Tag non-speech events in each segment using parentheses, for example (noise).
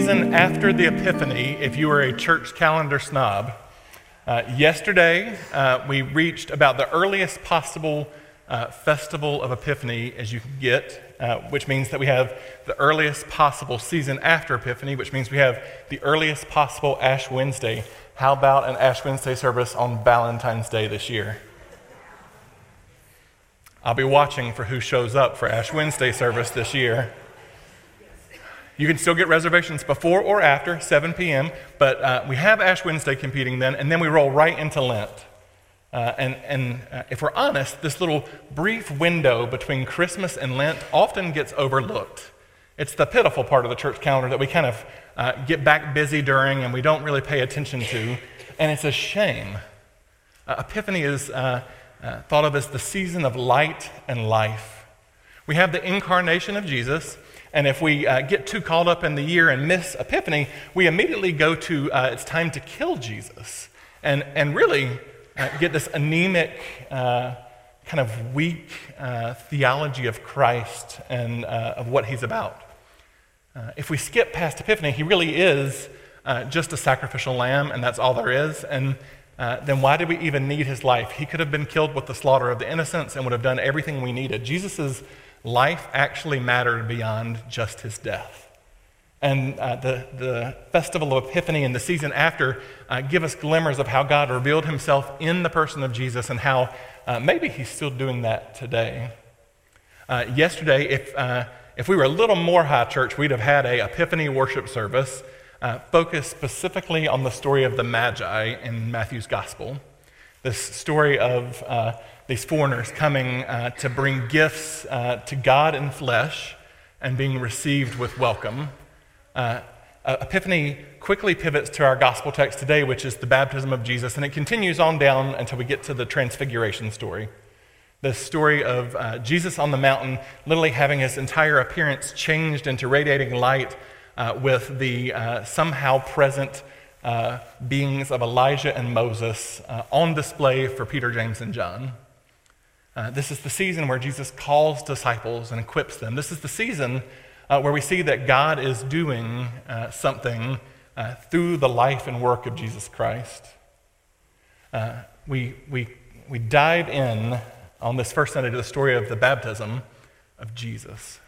Season after the Epiphany, if you are a church calendar snob. Uh, yesterday, uh, we reached about the earliest possible uh, festival of Epiphany as you can get, uh, which means that we have the earliest possible season after Epiphany, which means we have the earliest possible Ash Wednesday. How about an Ash Wednesday service on Valentine's Day this year? I'll be watching for who shows up for Ash Wednesday service this year. You can still get reservations before or after 7 p.m., but uh, we have Ash Wednesday competing then, and then we roll right into Lent. Uh, and and uh, if we're honest, this little brief window between Christmas and Lent often gets overlooked. It's the pitiful part of the church calendar that we kind of uh, get back busy during and we don't really pay attention to, and it's a shame. Uh, Epiphany is uh, uh, thought of as the season of light and life. We have the incarnation of Jesus, and if we get too caught up in the year and miss Epiphany, we immediately go to it's time to kill Jesus. And, and really, uh, get this anemic, uh, kind of weak uh, theology of Christ and uh, of what he's about. Uh, if we skip past Epiphany, he really is uh, just a sacrificial lamb, and that's all there is. And then why did we even need his life? He could have been killed with the slaughter of the innocents and would have done everything we needed. Jesus' life actually mattered beyond just his death. And uh, the, the festival of Epiphany and the season after uh, give us glimmers of how God revealed himself in the person of Jesus and how uh, maybe he's still doing that today. Uh, yesterday, if, uh, if we were a little more high church, we'd have had a Epiphany worship service uh, focused specifically on the story of the Magi in Matthew's Gospel. This story of these foreigners coming to bring gifts to God in flesh and being received with welcome. Uh, uh, Epiphany quickly pivots to our gospel text today, which is the baptism of Jesus, and it continues on down until we get to the transfiguration story. The story of uh, Jesus on the mountain, literally having his entire appearance changed into radiating light uh, with the uh, somehow present uh, beings of Elijah and Moses on display for Peter, James, and John. This is the season where Jesus calls disciples and equips them. This is the season uh, where we see that God is doing uh, something uh, through the life and work of Jesus Christ. Uh, we, we, we dive in on this first Sunday to the story of the baptism of Jesus.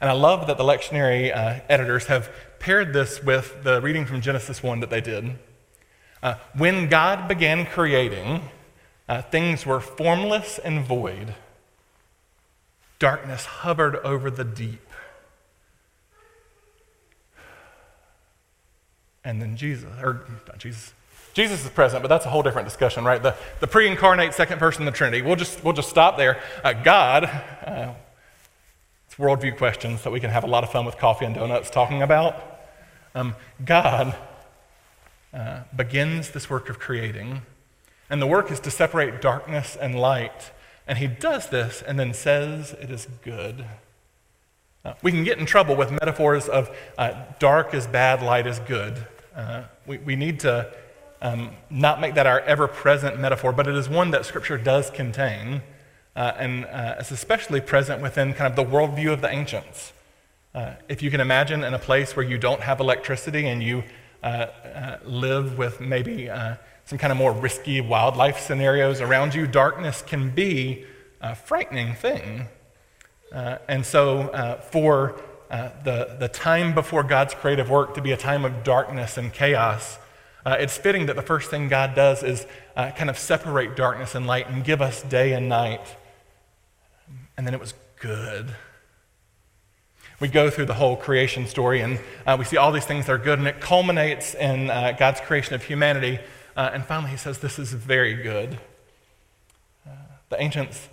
And I love that the lectionary uh, editors have paired this with the reading from Genesis 1 that they did. Uh, when God began creating, things were formless and void. Darkness hovered over the deep. and then Jesus, or not Jesus. Jesus is present, but that's a whole different discussion, right? The, the pre incarnate second person of the Trinity. We'll just, we'll just stop there. Uh, God, uh, it's worldview questions that we can have a lot of fun with coffee and donuts talking about. Um, God uh, begins this work of creating, and the work is to separate darkness and light. And he does this and then says it is good. Uh, we can get in trouble with metaphors of uh, dark is bad, light is good. Uh, we, we need to um, not make that our ever present metaphor, but it is one that Scripture does contain, uh, and uh, it's especially present within kind of the worldview of the ancients. Uh, if you can imagine in a place where you don't have electricity and you live with maybe some kind of more risky wildlife scenarios around you, darkness can be a frightening thing. and so, for uh, the, the time before God's creative work to be a time of darkness and chaos, uh, it's fitting that the first thing God does is uh, kind of separate darkness and light and give us day and night. And then it was good. We go through the whole creation story and uh, we see all these things that are good, and it culminates in uh, God's creation of humanity. And finally, he says, This is very good. the ancients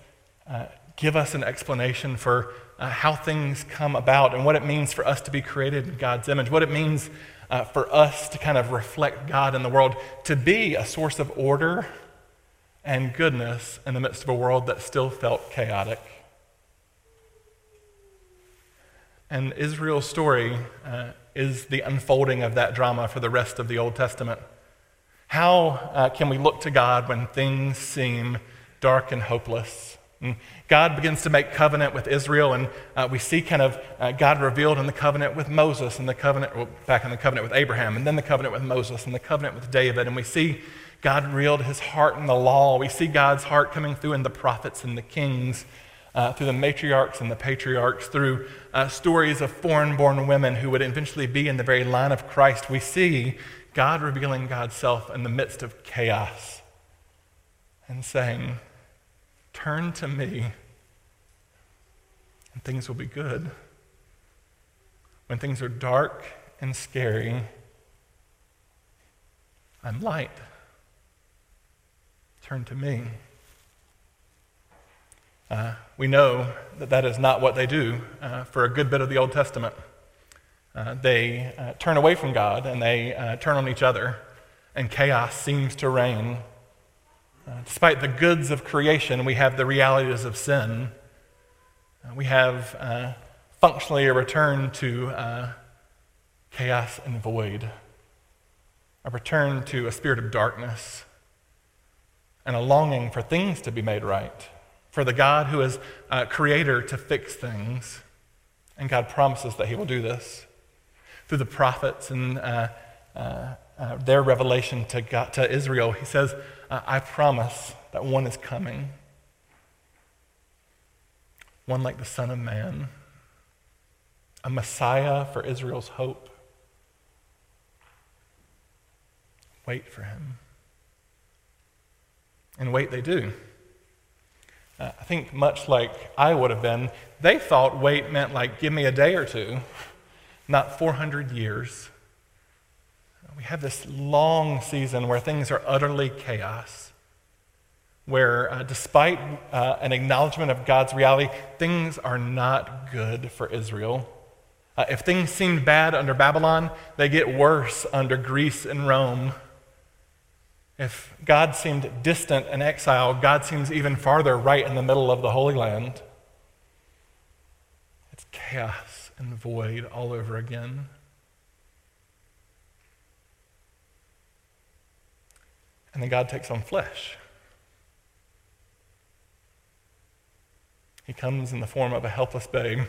give us an explanation for uh, how things come about and what it means for us to be created in God's image, what it means uh, for us to kind of reflect God in the world, to be a source of order and goodness in the midst of a world that still felt chaotic. And Israel's story uh, is the unfolding of that drama for the rest of the Old Testament. How uh, can we look to God when things seem dark and hopeless? And God begins to make covenant with Israel, and uh, we see kind of uh, God revealed in the covenant with Moses, and the covenant, well, back in the covenant with Abraham, and then the covenant with Moses, and the covenant with David. And we see God revealed his heart in the law. We see God's heart coming through in the prophets and the kings, uh, through the matriarchs and the patriarchs, through uh, stories of foreign born women who would eventually be in the very line of Christ. We see God revealing God's self in the midst of chaos and saying, Turn to me, and things will be good. When things are dark and scary, I'm light. Turn to me. Uh, we know that that is not what they do uh, for a good bit of the Old Testament. Uh, they uh, turn away from God and they uh, turn on each other, and chaos seems to reign uh, despite the goods of creation, we have the realities of sin. Uh, we have uh, functionally a return to uh, chaos and void, a return to a spirit of darkness, and a longing for things to be made right, for the God who is creator to fix things. And God promises that He will do this through the prophets and uh, uh, uh, their revelation to, God, to Israel. He says, I promise that one is coming. One like the Son of Man, a Messiah for Israel's hope. Wait for him. And wait, they do. Uh, I think, much like I would have been, they thought wait meant like give me a day or two, not 400 years we have this long season where things are utterly chaos, where uh, despite uh, an acknowledgement of God's reality, things are not good for Israel. Uh, if things seemed bad under Babylon, they get worse under Greece and Rome. If God seemed distant in exile, God seems even farther right in the middle of the Holy Land. It's chaos and void all over again. And then God takes on flesh. He comes in the form of a helpless babe,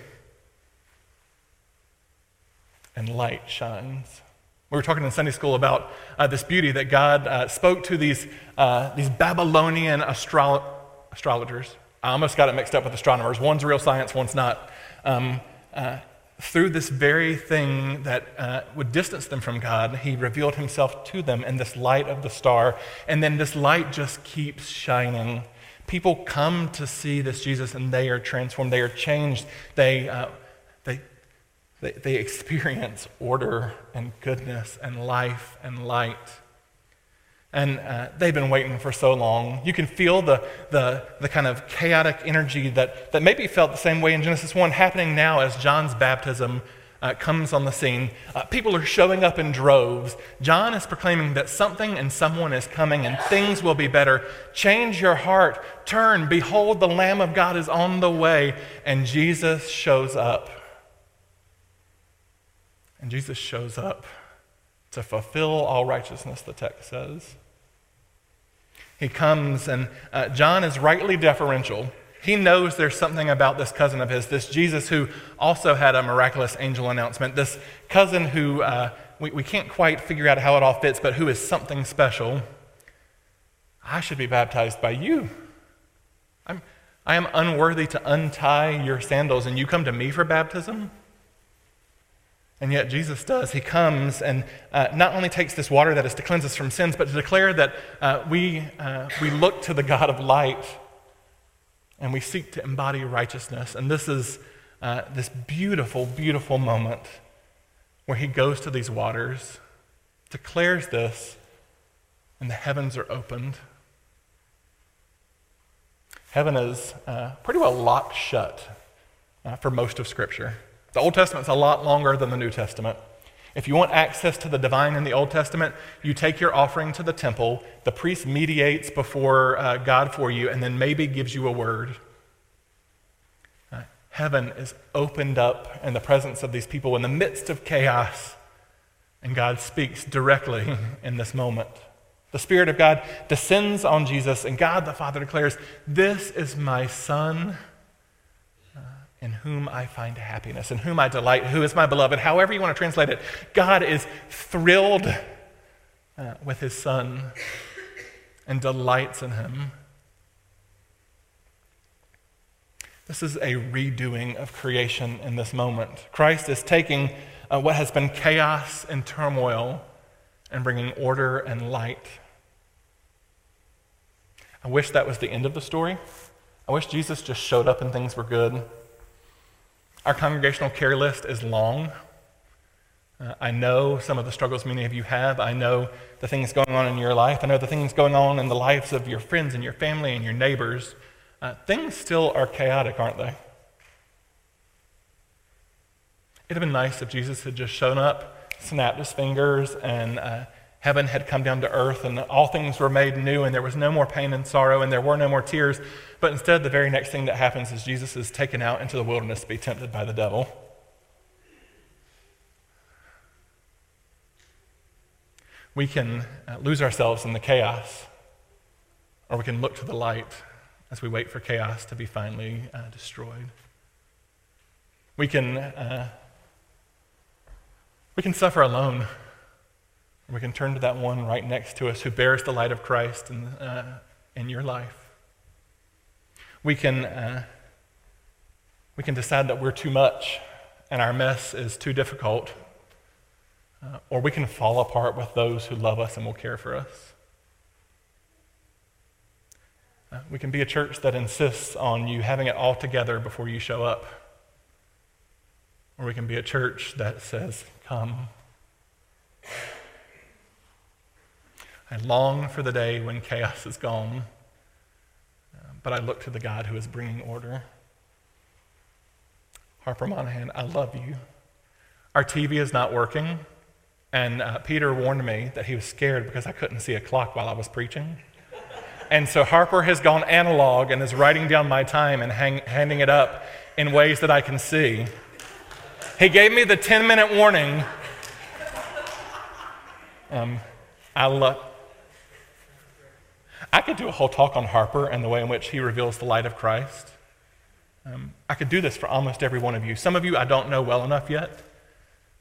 and light shines. We were talking in Sunday school about uh, this beauty that God uh, spoke to these, uh, these Babylonian astro- astrologers. I almost got it mixed up with astronomers. One's real science, one's not. Um, uh, through this very thing that uh, would distance them from God, he revealed himself to them in this light of the star. And then this light just keeps shining. People come to see this Jesus and they are transformed, they are changed, they, uh, they, they, they experience order and goodness and life and light. And uh, they've been waiting for so long. You can feel the, the, the kind of chaotic energy that, that maybe felt the same way in Genesis 1 happening now as John's baptism uh, comes on the scene. Uh, people are showing up in droves. John is proclaiming that something and someone is coming and things will be better. Change your heart. Turn. Behold, the Lamb of God is on the way. And Jesus shows up. And Jesus shows up to fulfill all righteousness, the text says. He comes, and uh, John is rightly deferential. He knows there's something about this cousin of his, this Jesus who also had a miraculous angel announcement, this cousin who uh, we, we can't quite figure out how it all fits, but who is something special. I should be baptized by you. I'm, I am unworthy to untie your sandals, and you come to me for baptism? And yet Jesus does. He comes and uh, not only takes this water that is to cleanse us from sins, but to declare that uh, we, uh, we look to the God of light and we seek to embody righteousness. And this is uh, this beautiful, beautiful moment where he goes to these waters, declares this, and the heavens are opened. heaven is uh, pretty well locked shut uh, for most of Scripture. The Old Testament's a lot longer than the New Testament. If you want access to the divine in the Old Testament, you take your offering to the temple, the priest mediates before uh, God for you, and then maybe gives you a word. Uh, heaven is opened up in the presence of these people in the midst of chaos, and God speaks directly (laughs) in this moment. The Spirit of God descends on Jesus, and God the Father declares, This is my Son in whom I find happiness, in whom I delight, who is my beloved, however you want to translate it. God is thrilled uh, with his son and delights in him. This is a redoing of creation in this moment. Christ is taking uh, what has been chaos and turmoil and bringing order and light. I wish that was the end of the story. I wish Jesus just showed up and things were good. Our congregational care list is long. Uh, I know some of the struggles many of you have. I know the things going on in your life. I know the things going on in the lives of your friends and your family and your neighbors. Uh, things still are chaotic, aren't they? It'd have been nice if Jesus had just shown up, snapped his fingers, and uh, heaven had come down to earth, and all things were made new, and there was no more pain and sorrow, and there were no more tears. But instead, the very next thing that happens is Jesus is taken out into the wilderness to be tempted by the devil. We can uh, lose ourselves in the chaos, or we can look to the light as we wait for chaos to be finally uh, destroyed. We can, uh, we can suffer alone, we can turn to that one right next to us who bears the light of Christ in, uh, in your life we can, uh, we can decide that we're too much and our mess is too difficult, uh, or we can fall apart with those who love us and will care for us. Uh, we can be a church that insists on you having it all together before you show up. Or we can be a church that says, Come. I long for the day when chaos is gone but I look to the God who is bringing order. Harper Monahan, I love you. Our TV is not working, and uh, Peter warned me that he was scared because I couldn't see a clock while I was preaching. And so Harper has gone analog and is writing down my time and hang, handing it up in ways that I can see. He gave me the 10 minute warning. Um, I love. I could do a whole talk on Harper and the way in which he reveals the light of Christ. Um, I could do this for almost every one of you. Some of you I don't know well enough yet,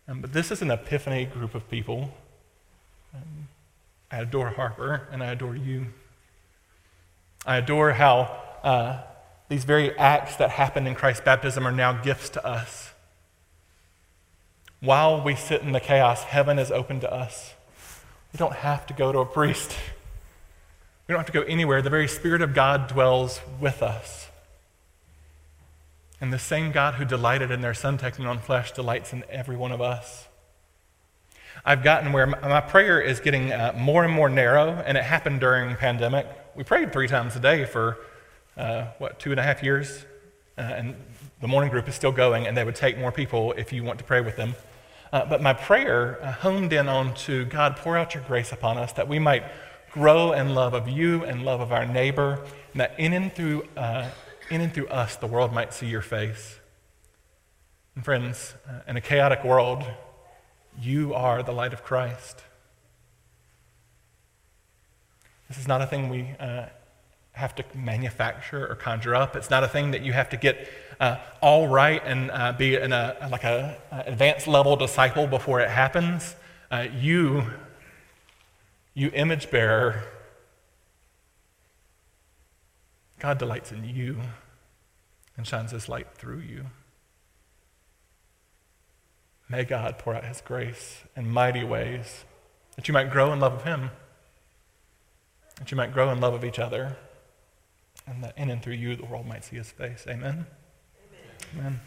um, but this is an epiphany group of people. Um, I adore Harper and I adore you. I adore how uh, these very acts that happened in Christ's baptism are now gifts to us. While we sit in the chaos, heaven is open to us. We don't have to go to a priest. (laughs) We don't have to go anywhere. The very Spirit of God dwells with us. And the same God who delighted in their Son taking on flesh delights in every one of us. I've gotten where my prayer is getting uh, more and more narrow, and it happened during pandemic. We prayed three times a day for, uh, what, two and a half years? Uh, and the morning group is still going, and they would take more people if you want to pray with them. Uh, but my prayer uh, homed in on to God, pour out your grace upon us that we might grow in love of you and love of our neighbor, and that in and through, uh, in and through us, the world might see your face. And friends, uh, in a chaotic world, you are the light of Christ. This is not a thing we uh, have to manufacture or conjure up. It's not a thing that you have to get uh, all right and uh, be in a like a, a advanced level disciple before it happens. Uh, you you image bearer, God delights in you and shines his light through you. May God pour out his grace in mighty ways that you might grow in love of him, that you might grow in love of each other, and that in and through you the world might see his face. Amen. Amen. Amen.